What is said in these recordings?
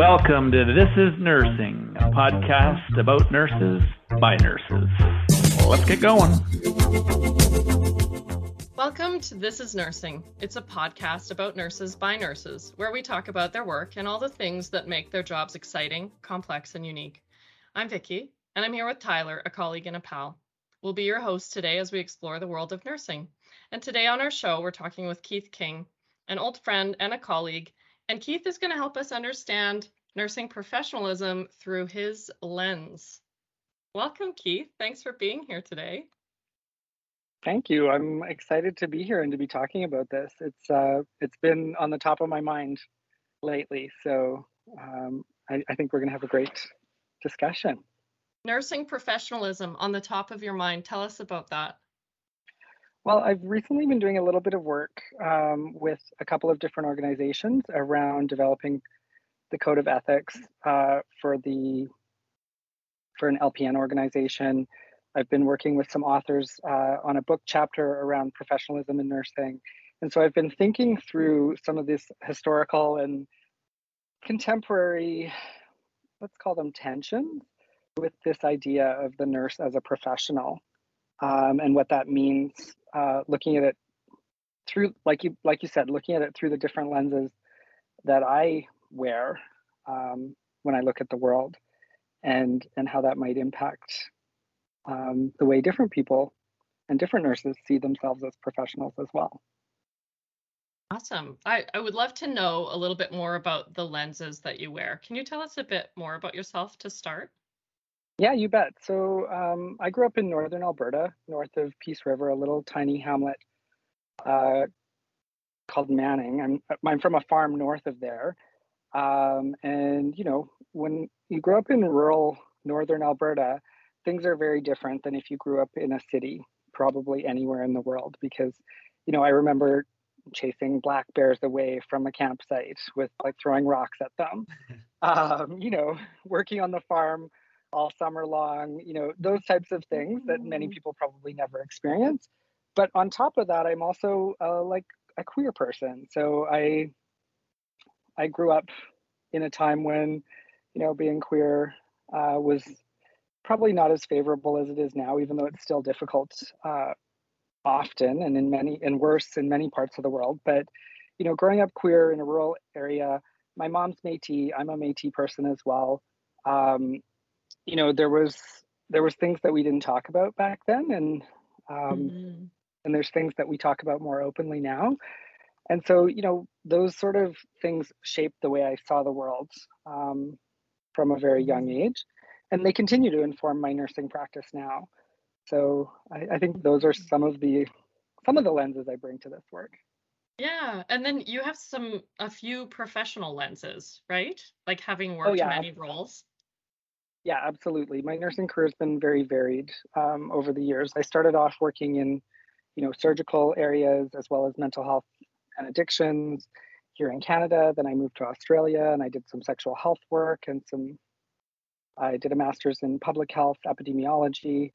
Welcome to This is Nursing, a podcast about nurses by nurses. Let's get going. Welcome to This is Nursing. It's a podcast about nurses by nurses, where we talk about their work and all the things that make their jobs exciting, complex, and unique. I'm Vicki, and I'm here with Tyler, a colleague and a pal. We'll be your host today as we explore the world of nursing. And today on our show, we're talking with Keith King, an old friend and a colleague and Keith is going to help us understand nursing professionalism through his lens. Welcome, Keith. Thanks for being here today. Thank you. I'm excited to be here and to be talking about this. It's uh, it's been on the top of my mind lately, so um, I, I think we're going to have a great discussion. Nursing professionalism on the top of your mind. Tell us about that. Well, I've recently been doing a little bit of work um, with a couple of different organizations around developing the code of ethics uh, for the for an LPN organization. I've been working with some authors uh, on a book chapter around professionalism in nursing, and so I've been thinking through some of this historical and contemporary, let's call them tensions, with this idea of the nurse as a professional um, and what that means uh, looking at it through like you like you said looking at it through the different lenses that i wear um, when i look at the world and and how that might impact um, the way different people and different nurses see themselves as professionals as well. Awesome. I, I would love to know a little bit more about the lenses that you wear. Can you tell us a bit more about yourself to start yeah, you bet. So um, I grew up in northern Alberta, north of Peace River, a little tiny hamlet uh, called Manning. I'm I'm from a farm north of there, um, and you know when you grow up in rural northern Alberta, things are very different than if you grew up in a city, probably anywhere in the world. Because you know I remember chasing black bears away from a campsite with like throwing rocks at them. um, you know, working on the farm all summer long, you know, those types of things that many mm-hmm. people probably never experience. But on top of that, I'm also uh, like a queer person. So I I grew up in a time when, you know, being queer uh, was probably not as favorable as it is now, even though it's still difficult uh, often and in many and worse in many parts of the world. But you know, growing up queer in a rural area, my mom's Métis. I'm a Métis person as well. Um, you know there was there was things that we didn't talk about back then and um, mm-hmm. and there's things that we talk about more openly now and so you know those sort of things shaped the way i saw the world um, from a very young mm-hmm. age and they continue to inform my nursing practice now so I, I think those are some of the some of the lenses i bring to this work yeah, and then you have some a few professional lenses, right? Like having oh, worked oh, yeah. many roles. Yeah, absolutely. My nursing career has been very varied um, over the years. I started off working in, you know, surgical areas as well as mental health and addictions here in Canada. Then I moved to Australia and I did some sexual health work and some. I did a master's in public health epidemiology.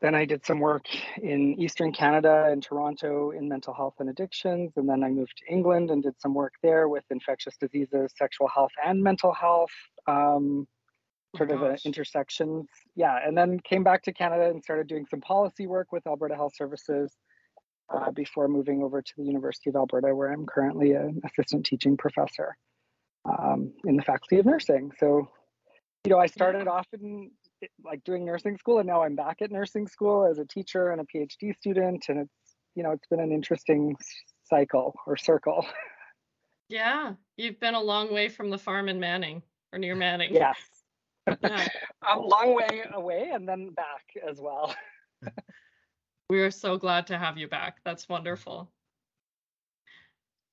Then I did some work in Eastern Canada and Toronto in mental health and addictions. And then I moved to England and did some work there with infectious diseases, sexual health, and mental health. Um, sort oh, of intersections. Yeah, and then came back to Canada and started doing some policy work with Alberta Health Services uh, before moving over to the University of Alberta, where I'm currently an assistant teaching professor um, in the Faculty of Nursing. So, you know, I started off in like doing nursing school, and now I'm back at nursing school as a teacher and a PhD student, and it's you know it's been an interesting cycle or circle. Yeah, you've been a long way from the farm in Manning or near Manning. Yes, a long way away and then back as well. we are so glad to have you back. That's wonderful.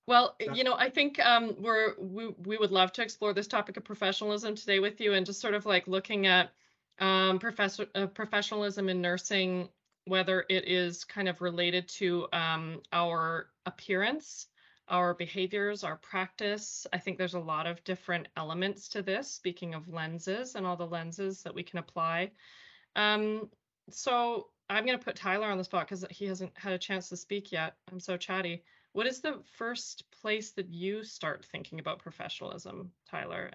Well, you know, I think um, we're we, we would love to explore this topic of professionalism today with you, and just sort of like looking at um, professor uh, professionalism in nursing, whether it is kind of related to um, our appearance our behaviors, our practice. I think there's a lot of different elements to this, speaking of lenses and all the lenses that we can apply. Um, so I'm going to put Tyler on the spot because he hasn't had a chance to speak yet. I'm so chatty. What is the first place that you start thinking about professionalism, Tyler?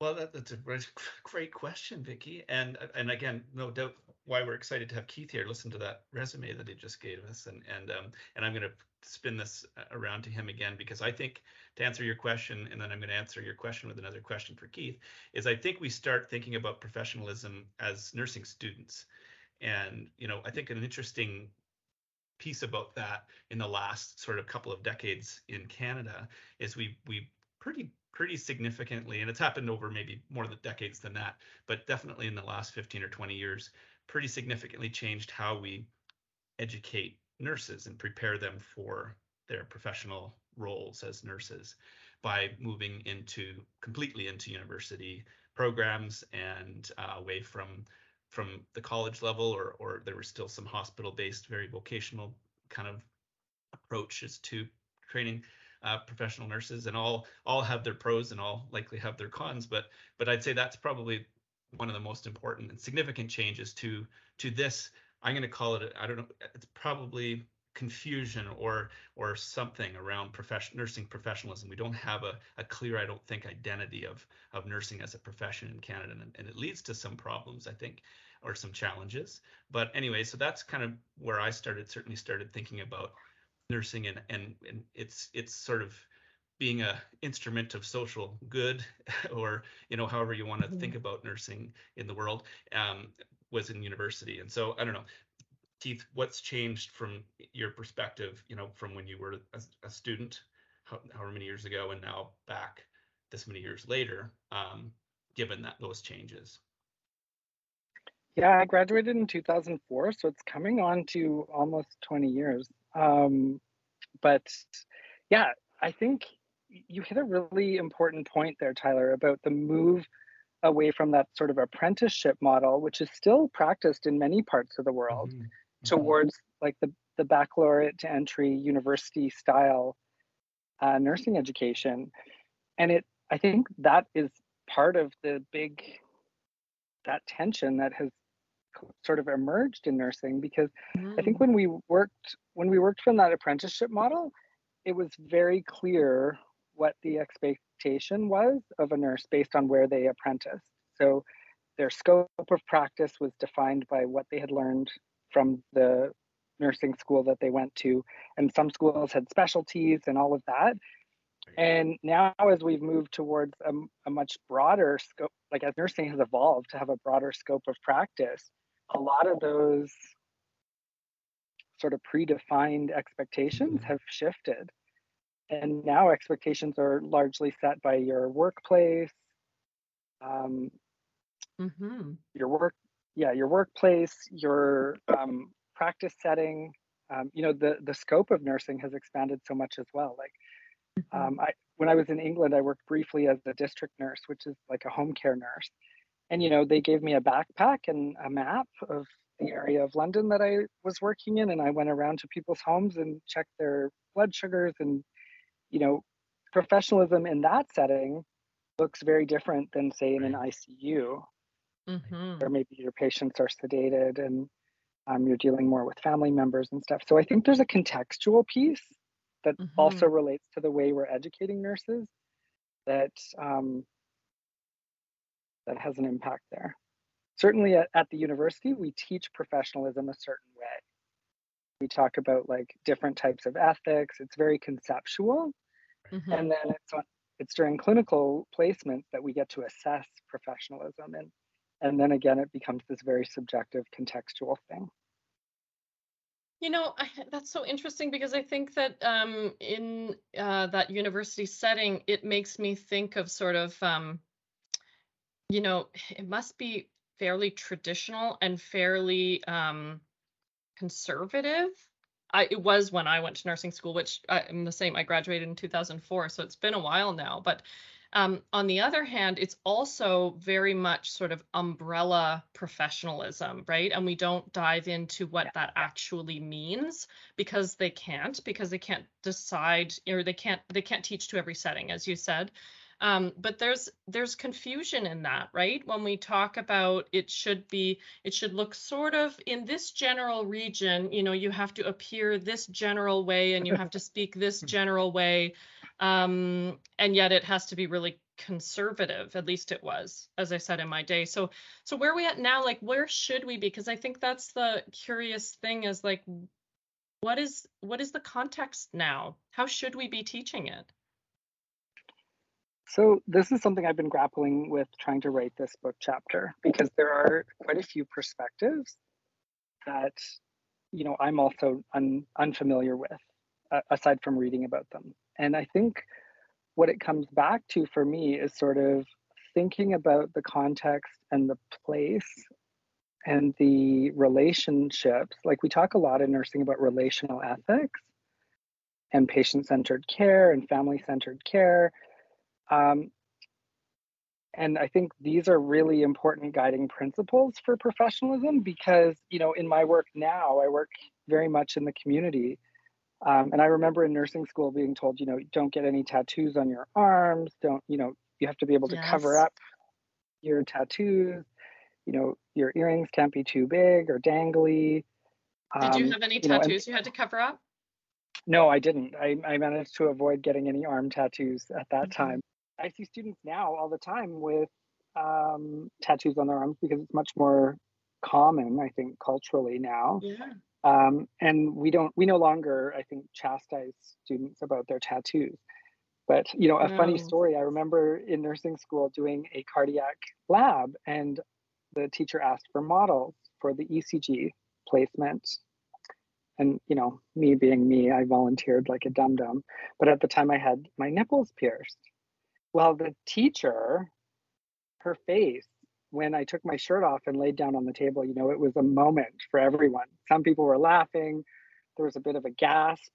Well, that, that's a great, question, Vicky. And and again, no doubt why we're excited to have Keith here. Listen to that resume that he just gave us, and and um and I'm going to spin this uh, around to him again because I think to answer your question, and then I'm going to answer your question with another question for Keith, is I think we start thinking about professionalism as nursing students, and you know I think an interesting piece about that in the last sort of couple of decades in Canada is we we pretty pretty significantly, and it's happened over maybe more than decades than that, but definitely in the last 15 or 20 years, pretty significantly changed how we educate nurses and prepare them for their professional roles as nurses by moving into completely into university programs and uh, away from from the college level or or there were still some hospital based very vocational kind of approaches to training uh, professional nurses, and all all have their pros and all likely have their cons. But but I'd say that's probably one of the most important and significant changes to to this. I'm going to call it. I don't know. It's probably confusion or or something around profession nursing professionalism. We don't have a, a clear, I don't think, identity of of nursing as a profession in Canada, and, and it leads to some problems, I think, or some challenges. But anyway, so that's kind of where I started. Certainly started thinking about nursing and and, and it's it's sort of being a instrument of social good or you know however you want to mm-hmm. think about nursing in the world um, was in university. And so i don't know keith what's changed from your perspective you know from when you were a, a student how, however many years ago and now back this many years later um, given that those changes? Yeah i graduated in 2004 so it's coming on to almost 20 years. Um, but yeah, I think you hit a really important point there, Tyler, about the move away from that sort of apprenticeship model, which is still practiced in many parts of the world, mm-hmm. towards like the, the baccalaureate to entry university style uh, nursing education. And it, I think that is part of the big, that tension that has sort of emerged in nursing because mm. I think mm. when we worked when we worked from that apprenticeship model, it was very clear what the expectation was of a nurse based on where they apprenticed. So their scope of practice was defined by what they had learned from the nursing school that they went to and some schools had specialties and all of that and now as we've moved towards a, a, much broader scope like as nursing has evolved to have a broader scope of practice a lot of those sort of predefined expectations mm-hmm. have shifted. And now expectations are largely set by your workplace, um, mm-hmm. your work, yeah, your workplace, your um, practice setting. Um, you know, the the scope of nursing has expanded so much as well. Like, mm-hmm. Um, I when I was in England, I worked briefly as a district nurse, which is like a home care nurse, and you know they gave me a backpack and a map of the area of london that i was working in and i went around to people's homes and checked their blood sugars and you know professionalism in that setting looks very different than say in an icu mm-hmm. where maybe your patients are sedated and um, you're dealing more with family members and stuff so i think there's a contextual piece that mm-hmm. also relates to the way we're educating nurses that um, that has an impact there. Certainly at, at the university, we teach professionalism a certain way. We talk about like different types of ethics. It's very conceptual. Mm-hmm. And then it's it's during clinical placements that we get to assess professionalism and and then again it becomes this very subjective contextual thing you know, I, that's so interesting because I think that um, in uh, that university setting, it makes me think of sort of um, you know, it must be fairly traditional and fairly um, conservative. I, it was when I went to nursing school, which I, am the same. I graduated in 2004, so it's been a while now. But um, on the other hand, it's also very much sort of umbrella professionalism, right? And we don't dive into what yeah. that actually means because they can't, because they can't decide or they can't they can't teach to every setting, as you said. Um, but there's there's confusion in that, right? When we talk about it should be it should look sort of in this general region, you know, you have to appear this general way and you have to speak this general way. Um, and yet it has to be really conservative at least it was as i said in my day. So so where are we at now? Like where should we be? Because i think that's the curious thing is like what is what is the context now? How should we be teaching it so this is something i've been grappling with trying to write this book chapter because there are quite a few perspectives that you know i'm also un, unfamiliar with uh, aside from reading about them and i think what it comes back to for me is sort of thinking about the context and the place and the relationships. Like we talk a lot in nursing about relational ethics and patient centered care and family centered care. Um, and I think these are really important guiding principles for professionalism because, you know, in my work now, I work very much in the community um, and I remember in nursing school being told, you know, don't get any tattoos on your arms. Don't, you know, you have to be able to yes. cover up your tattoos. You know, your earrings can't be too big or dangly. Did you um, have any you tattoos know, and, you had to cover up? No, I didn't. I, I managed to avoid getting any arm tattoos at that mm-hmm. time. I see students now all the time with um, tattoos on their arms because it's much more common, I think, culturally now. Yeah. Um, and we don't, we no longer, I think, chastise students about their tattoos. But you know, a no. funny story. I remember in nursing school doing a cardiac lab, and the teacher asked for models for the ECG placement. And you know, me being me, I volunteered like a dum dum. But at the time, I had my nipples pierced. Well, the teacher, her face when I took my shirt off and laid down on the table, you know, it was a moment for everyone. Some people were laughing. There was a bit of a gasp.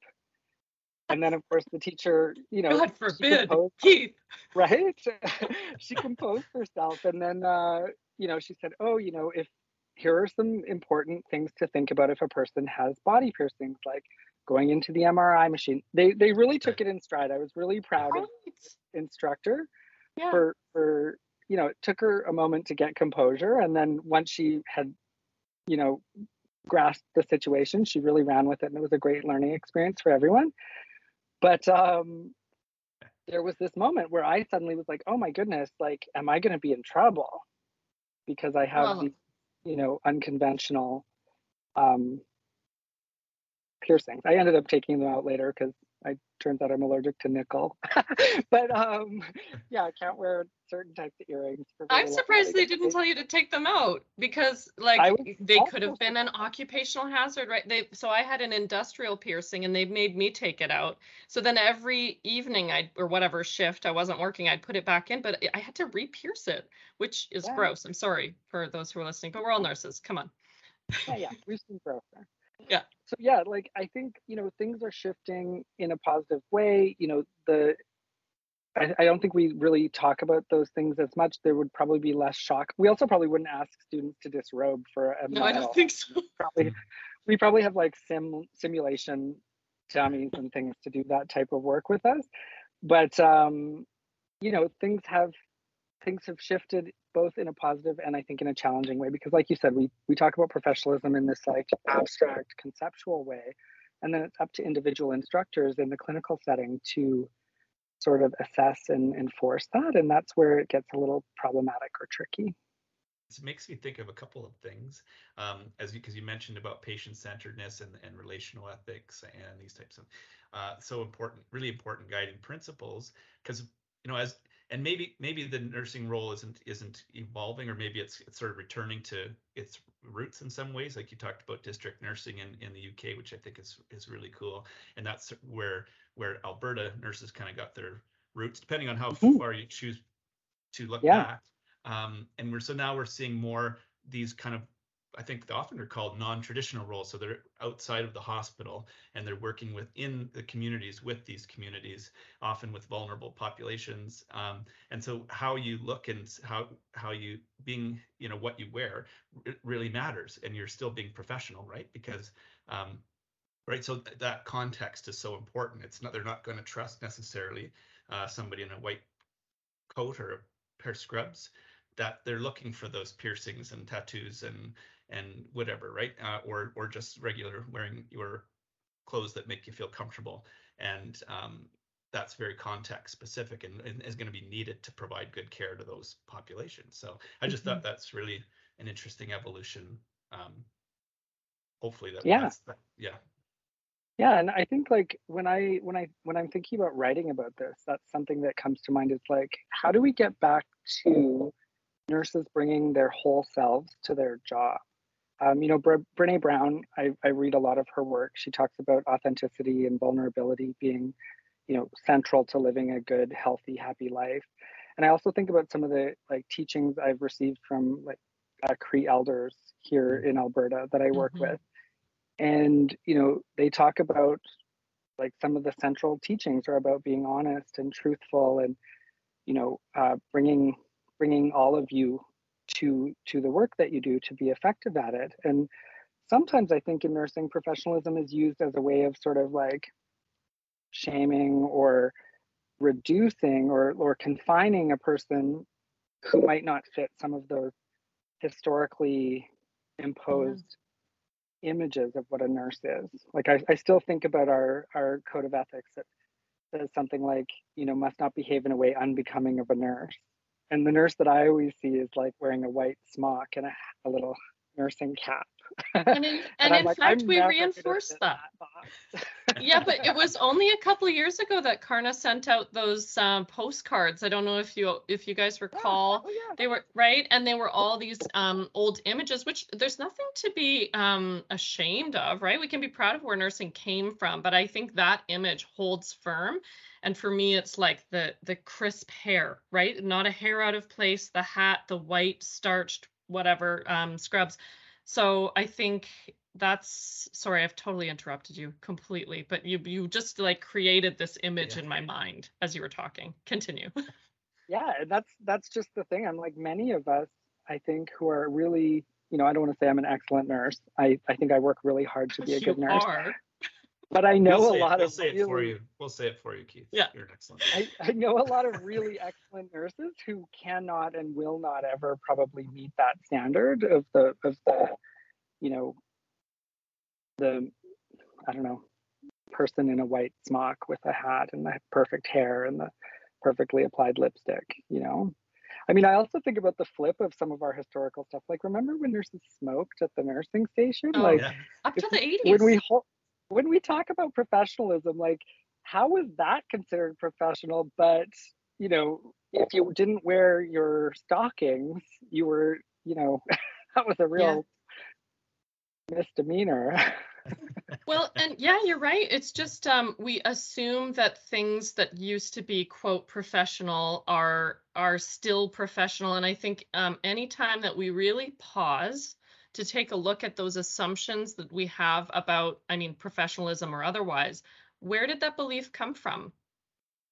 And then, of course, the teacher, you know, God forbid, composed, Keith. Right? she composed herself. And then, uh, you know, she said, oh, you know, if here are some important things to think about if a person has body piercings, like going into the MRI machine. They they really took it in stride. I was really proud right. of instructor yeah. for for you know, it took her a moment to get composure. And then once she had, you know, grasped the situation, she really ran with it. And it was a great learning experience for everyone. But um, there was this moment where I suddenly was like, oh my goodness, like, am I going to be in trouble? Because I have these, you know, unconventional um, piercings. I ended up taking them out later because I turns out I'm allergic to nickel. but um, yeah, I can't wear certain types of earrings. I'm surprised they didn't tell you to take them out because like they could have been an occupational hazard, right? They so I had an industrial piercing and they made me take it out. So then every evening I or whatever shift I wasn't working, I'd put it back in, but I had to re-pierce it, which is yeah. gross. I'm sorry for those who are listening, but we're all nurses. Come on. yeah, yeah, gross there yeah so yeah like i think you know things are shifting in a positive way you know the I, I, don't think we really talk about those things as much. There would probably be less shock. We also probably wouldn't ask students to disrobe for a no. I don't think so. Probably, we probably have like sim simulation dummies and things to do that type of work with us. But um, you know, things have things have shifted both in a positive and I think in a challenging way because like you said we we talk about professionalism in this like abstract conceptual way and then it's up to individual instructors in the clinical setting to sort of assess and enforce that and that's where it gets a little problematic or tricky. It makes me think of a couple of things. Um, as because you, you, mentioned about patient-centeredness and, and relational ethics and these types of uh, so important really important guiding principles because you know as and maybe maybe the nursing role isn't isn't evolving or maybe it's it's sort of returning to its roots in some ways like you talked about district nursing in, in the UK which I think is is really cool and that's where where Alberta nurses kind of got their roots depending on how mm-hmm. far you choose to look yeah. back um, and we're so now we're seeing more these kind of I think often are called non-traditional roles. So they're outside of the hospital and they're working within the communities with these communities, often with vulnerable populations. Um, and so how you look and how how you being you know what you wear really matters, and you're still being professional, right? Because um, right, so th- that context is so important. It's not they're not going to trust necessarily uh, somebody in a white coat or a pair of scrubs that they're looking for those piercings and tattoos and and whatever, right? Uh, or or just regular wearing your clothes that make you feel comfortable, and um, that's very context specific and, and is going to be needed to provide good care to those populations. So I just mm-hmm. thought that's really an interesting evolution. Um, hopefully that yeah that, yeah yeah and i think like when i when i when i'm thinking about writing about this that's something that comes to mind is like how do we get back to nurses bringing their whole selves to their job um, you know Bre- Brené Brown I, I read a lot of her work she talks about authenticity and vulnerability being you know central to living a good healthy happy life and i also think about some of the like teachings i've received from like uh, cree elders here mm. in alberta that i work mm-hmm. with and you know they talk about like some of the central teachings are about being honest and truthful and you know uh, bringing bringing all of you to to the work that you do to be effective at it and sometimes i think in nursing professionalism is used as a way of sort of like shaming or reducing or or confining a person who might not fit some of those historically imposed images of what a nurse is. Like I, I still think about our our code of ethics that says something like, you know, must not behave in a way unbecoming of a nurse. And the nurse that I always see is like wearing a white smock and a, a little nursing cap. And in, and in like, fact, we reinforced that. that yeah, but it was only a couple of years ago that CARNA sent out those um, postcards. I don't know if you if you guys recall. Oh, yeah. They were right, and they were all these um, old images, which there's nothing to be um, ashamed of, right? We can be proud of where nursing came from, but I think that image holds firm. And for me, it's like the the crisp hair, right? Not a hair out of place. The hat, the white starched whatever um, scrubs. So I think that's sorry i've totally interrupted you completely but you you just like created this image yeah. in my mind as you were talking. Continue. Yeah that's that's just the thing. I'm like many of us i think who are really you know i don't want to say i'm an excellent nurse. I i think i work really hard to be a good nurse. are. but i know we'll a lot it, we'll of say really, it for you. We'll say it for you keith. Yeah. You're excellent I, I know a lot of really excellent nurses who cannot and will not ever probably meet that standard of the of the you know the I don't know person in a white smock with a hat and the perfect hair and the perfectly applied lipstick, you know. I mean, I also think about the flip of some of our historical stuff. Like, remember when nurses smoked at the nursing station? Oh, like, yeah. up to the 80s. When we when we talk about professionalism, like, how was that considered professional? But you know, if you didn't wear your stockings, you were, you know, that was a real misdemeanor. well, and yeah, you're right. It's just um, we assume that things that used to be quote professional are are still professional, and I think um, anytime that we really pause to take a look at those assumptions that we have about, I mean, professionalism or otherwise, where did that belief come from?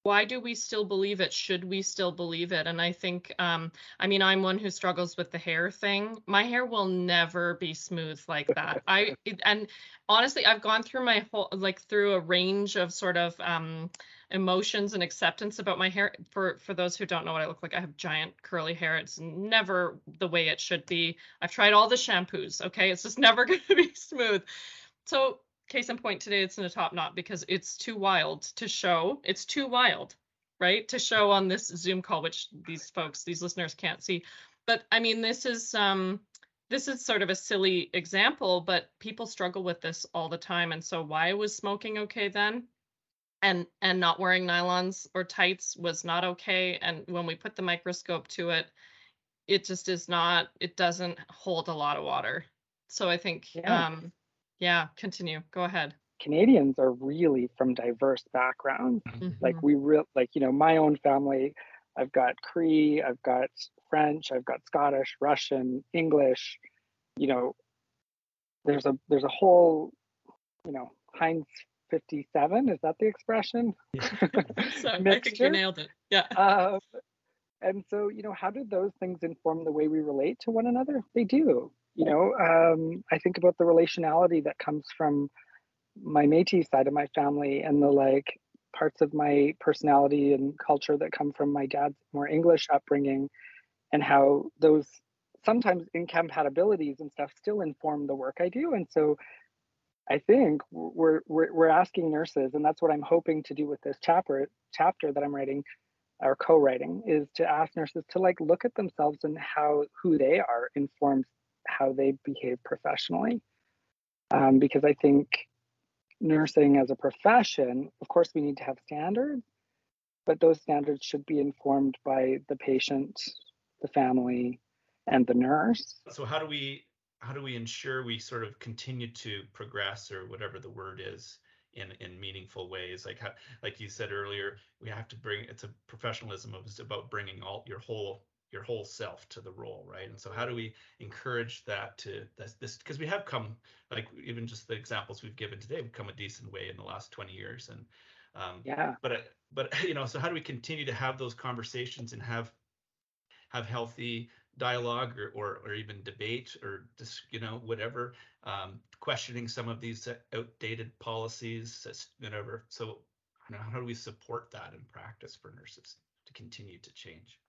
Why do we still believe it? Should we still believe it? And i think um i mean i'm one who struggles with the hair thing. My hair will never be smooth like that. I and honestly i've gone through my whole like through a range of sort of um emotions and acceptance about my hair. For for those who don't know what i look like i have giant curly hair. It's never the way it should be. I've tried all the shampoos okay? It's just never going to be smooth. So case in point today it's in a top knot because it's too wild to show it's too wild right to show on this zoom call which these folks these listeners can't see. But i mean this is um this is sort of a silly example but people struggle with this all the time. And so why was smoking okay then? And and not wearing nylons or tights was not okay. And when we put the microscope to it it just is not it doesn't hold a lot of water. So i think yeah. um yeah, continue. Go ahead. Canadians are really from diverse backgrounds. Mm-hmm. Like we real like you know my own family. I've got Cree, I've got French, I've got Scottish, Russian, English. You know, there's a there's a whole you know Heinz 57 is that the expression? Yeah. so, I think you nailed it. Yeah. Uh, and so you know how do those things inform the way we relate to one another? They do you know um, i think about the relationality that comes from my Métis side of my family and the like parts of my personality and culture that come from my dad's more English upbringing and how those sometimes incompatibilities and stuff still inform the work I do. And so I think we're, we're, we're asking nurses, and that's what I'm hoping to do with this chapter chapter that I'm writing or co-writing is to ask nurses to like look at themselves and how who they are informs how they behave professionally. Um, because I think nursing as a profession, of course, we need to have standards, but those standards should be informed by the patient, the family, and the nurse. So how do we how do we ensure we sort of continue to progress or whatever the word is in in meaningful ways like how, like you said earlier we have to bring it's a professionalism of about bringing all your whole your whole self to the role right? And so how do we encourage that to this because we have come like even just the examples we've given today we've come a decent way in the last 20 years and um yeah. but but you know so how do we continue to have those conversations and have have healthy dialogue or, or, or even debate or just you know whatever um, questioning some of these outdated policies whatever? So you know, how do we support that in practice for nurses to continue to change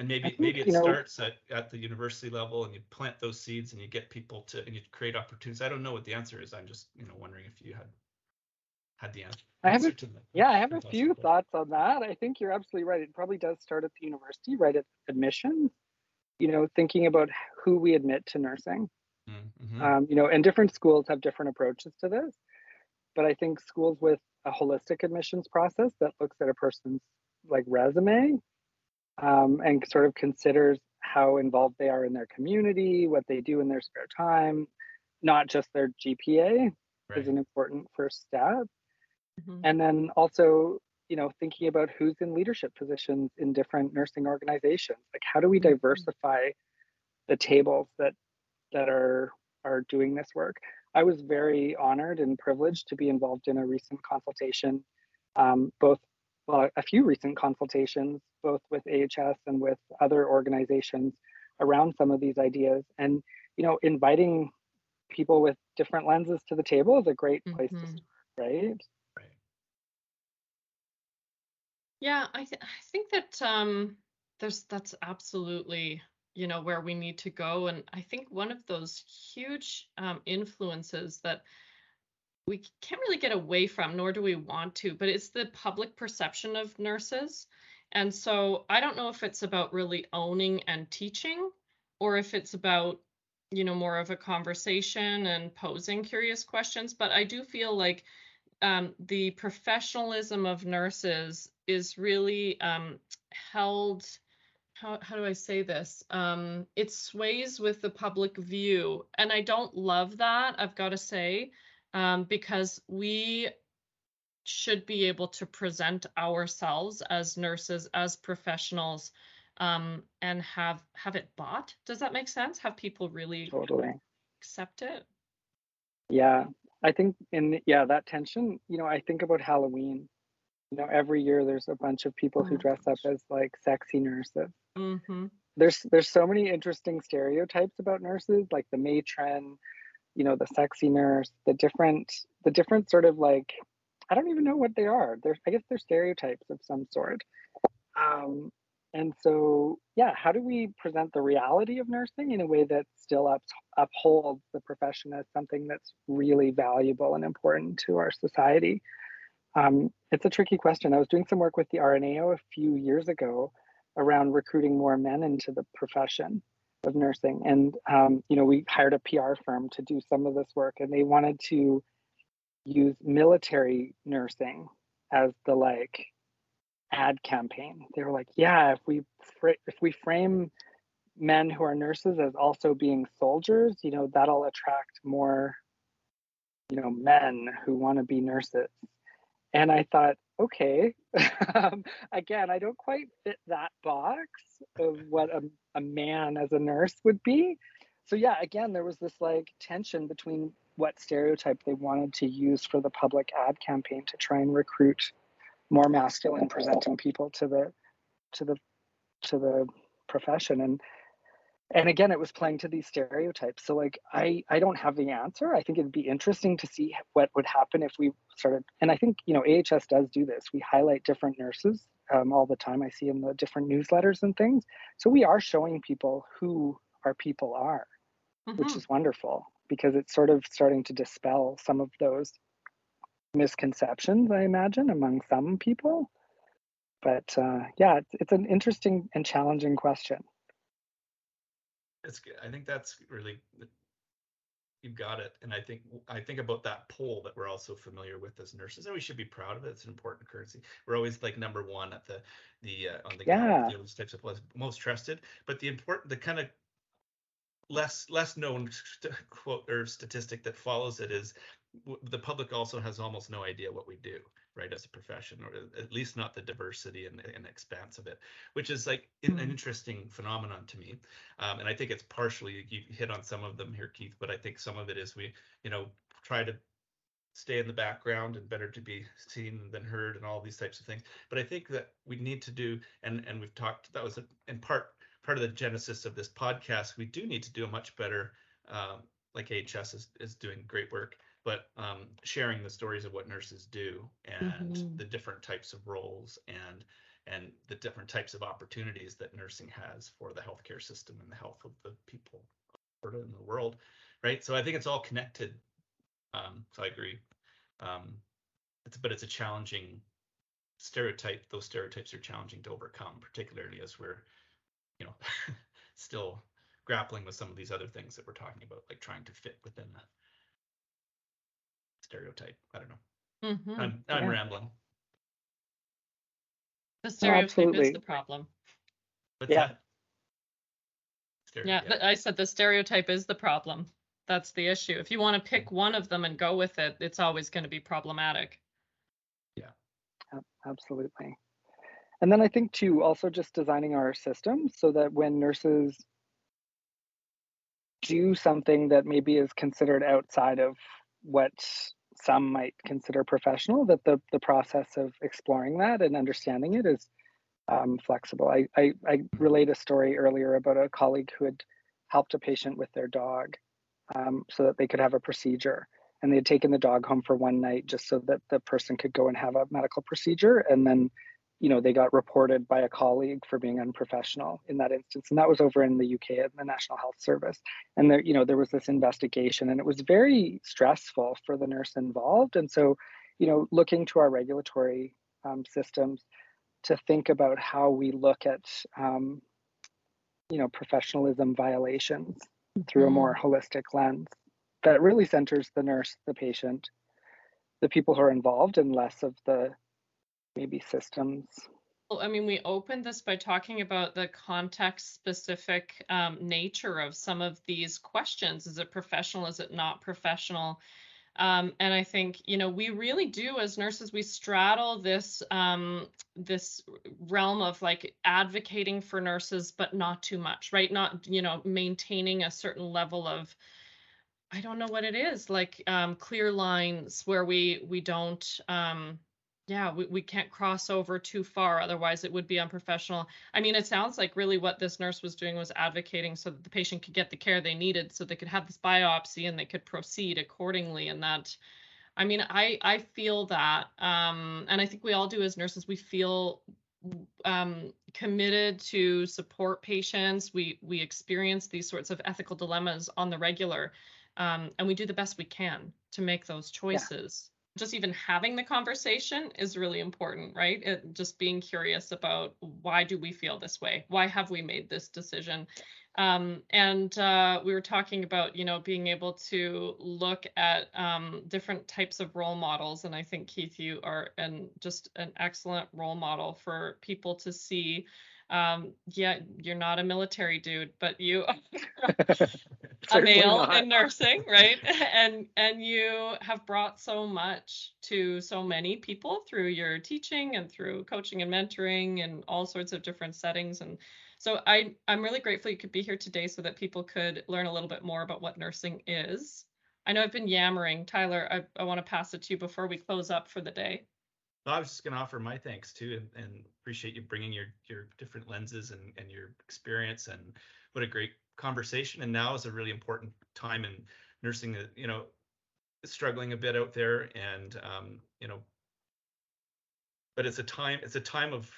and maybe think, maybe it starts know, at, at the university level and you plant those seeds and you get people to and you create opportunities i don't know what the answer is i'm just you know wondering if you had had the answer. I have a, yeah, I have a few thoughts on that. I think you're absolutely right. It probably does start at the university, right at admission. You know, thinking about who we admit to nursing. Mm-hmm. Um, you know, and different schools have different approaches to this. But I think schools with a holistic admissions process that looks at a person's like resume um, and sort of considers how involved they are in their community, what they do in their spare time, not just their GPA, right. is an important first step. Mm-hmm. And then also, you know, thinking about who's in leadership positions in different nursing organizations. Like how do we mm-hmm. diversify the tables that that are are doing this work? I was very honored and privileged to be involved in a recent consultation, um, both well, a few recent consultations, both with AHS and with other organizations around some of these ideas. And you know, inviting people with different lenses to the table is a great place mm-hmm. to start, right? Yeah, I, th- I think that um, there's that's absolutely you know where we need to go, and I think one of those huge um, influences that we can't really get away from, nor do we want to, but it's the public perception of nurses. And so I don't know if it's about really owning and teaching, or if it's about you know more of a conversation and posing curious questions. But I do feel like um, the professionalism of nurses is really um, held how, how do I say this? Um, it sways with the public view. And I don't love that, I've got to say, um, because we should be able to present ourselves as nurses, as professionals, um, and have have it bought. Does that make sense? Have people really totally accept it? Yeah, I think in yeah that tension. You know, I think about Halloween you know every year there's a bunch of people who oh dress up as like sexy nurses mm-hmm. there's there's so many interesting stereotypes about nurses like the matron you know the sexy nurse the different the different sort of like i don't even know what they are. They're i guess they're stereotypes of some sort. Um, and so yeah how do we present the reality of nursing in a way that still up, upholds the profession as something that's really valuable and important to our society? Um, it's a tricky question. I was doing some work with the RNAO a few years ago around recruiting more men into the profession of nursing. And, um, you know, we hired a PR firm to do some of this work, and they wanted to use military nursing as the like ad campaign. They were like, yeah, if we fr- if we frame men who are nurses as also being soldiers, you know, that'll attract more, you know, men who want to be nurses. And I thought, okay, um, again, I don't quite fit that box of what a, a man as a nurse would be. So, yeah, again, there was this like tension between what stereotype they wanted to use for the public ad campaign to try and recruit more masculine presenting people to the to the to the profession. And and again it was playing to these stereotypes. So like i i don't have the answer. I think it'd be interesting to see what would happen if we started and i think you know ahs does do this. We highlight different nurses um, all the time. I see in the different newsletters and things. So we are showing people who our people are mm-hmm. which is wonderful because it's sort of starting to dispel some of those misconceptions i imagine among some people. But uh, yeah it's, it's an interesting and challenging question it's good. I think that's really you've got it. And I think I think about that poll that we're also familiar with as nurses, and we should be proud of it. It's an important currency. We're always like number one at the the uh, on the yeah. those types of most trusted. But the important the kind of less less known quote or statistic that follows it is the public also has almost no idea what we do right as a profession or at least not the diversity and, and expanse of it which is like mm-hmm. an interesting phenomenon to me. Um, and i think it's partially you hit on some of them here keith but i think some of it is we you know try to stay in the background and better to be seen than heard and all these types of things. But i think that we need to do and and we've talked that was in part part of the genesis of this podcast we do need to do a much better um, like ahs is, is doing great work but um, sharing the stories of what nurses do and mm-hmm. the different types of roles and and the different types of opportunities that nursing has for the healthcare system and the health of the people in the world, right? So I think it's all connected. Um, so I agree. Um, it's, but it's a challenging stereotype. Those stereotypes are challenging to overcome, particularly as we're, you know, still grappling with some of these other things that we're talking about, like trying to fit within that stereotype. I don't know. Mm-hmm. I'm I'm yeah. rambling. The stereotype is the problem. What's yeah. Yeah, I said the stereotype is the problem. That's the issue. If you want to pick one of them and go with it, it's always going to be problematic. Yeah. Absolutely. And then I think too, also just designing our systems so that when nurses do something that maybe is considered outside of what some might consider professional, that the, the process of exploring that and understanding it is um, flexible. I, I, I a story earlier about a colleague who had helped a patient with their dog um, so that they could have a procedure. And they had taken the dog home for one night just so that the person could go and have a medical procedure. And then you know, they got reported by a colleague for being unprofessional in that instance. And that was over in the UK at the National Health Service. And there, you know, there was this investigation and it was very stressful for the nurse involved. And so, you know, looking to our regulatory um, systems to think about how we look at, um, you know, professionalism violations through a mm-hmm. more holistic lens that really centers the nurse, the patient, the people who are involved, and less of the maybe systems. Well, I mean, we opened this by talking about the context specific um, nature of some of these questions. Is it professional? Is it not professional? Um, and I think you know we really do as nurses we straddle this um, this realm of like advocating for nurses, but not too much, right? Not you know maintaining a certain level of I don't know what it is like um, clear lines where we we don't um, yeah we, we can't cross over too far otherwise it would be unprofessional. I mean it sounds like really what this nurse was doing was advocating so that the patient could get the care they needed so they could have this biopsy and they could proceed accordingly and that i mean i i feel that um, and i think we all do as nurses we feel um, committed to support patients. We we experience these sorts of ethical dilemmas on the regular um, and we do the best we can to make those choices just even having the conversation is really important, right? It, just being curious about why do we feel this way? Why have we made this decision? Um, and uh, we were talking about, you know, being able to look at um, different types of role models. And I think Keith, you are an just an excellent role model for people to see um, yeah, you're not a military dude, but you a male in nursing, right? and and you have brought so much to so many people through your teaching and through coaching and mentoring and all sorts of different settings. And so I I'm really grateful you could be here today so that people could learn a little bit more about what nursing is. I know I've been yammering. Tyler, I, I want to pass it to you before we close up for the day. I was just going to offer my thanks too, and, and, appreciate you bringing your your different lenses and, and your experience, and what a great conversation and now is a really important time in nursing uh, you know struggling a bit out there and um, you know but it's a time it's a time of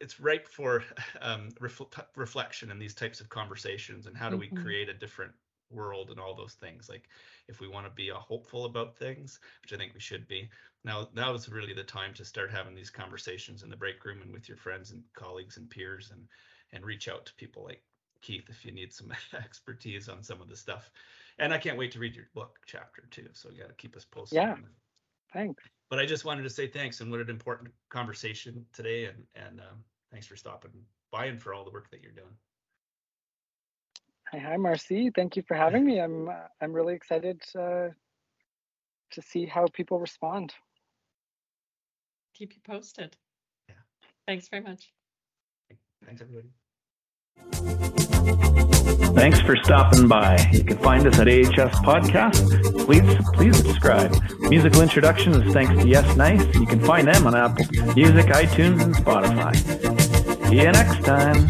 it's ripe for um, refl- reflection and these types of conversations and how do mm-hmm. we create a different world and all those things like if we want to be a hopeful about things which i think we should be. Now now is really the time to start having these conversations in the break room and with your friends and colleagues and peers and and reach out to people like keith if you need some expertise on some of the stuff. And i can't wait to read your book chapter too so you got to keep us posted yeah. thanks. But i just wanted to say thanks and what an important conversation today and and um, thanks for stopping by and for all the work that you're doing Hi, hi, Marcy. Thank you for having me. I'm uh, I'm really excited uh, to see how people respond. Keep you posted. Yeah. Thanks very much. Thanks, everybody. Thanks for stopping by. You can find us at AHS Podcast. Please, please subscribe. Musical introduction is thanks to Yes Nice. You can find them on Apple Music, iTunes, and Spotify. See you next time.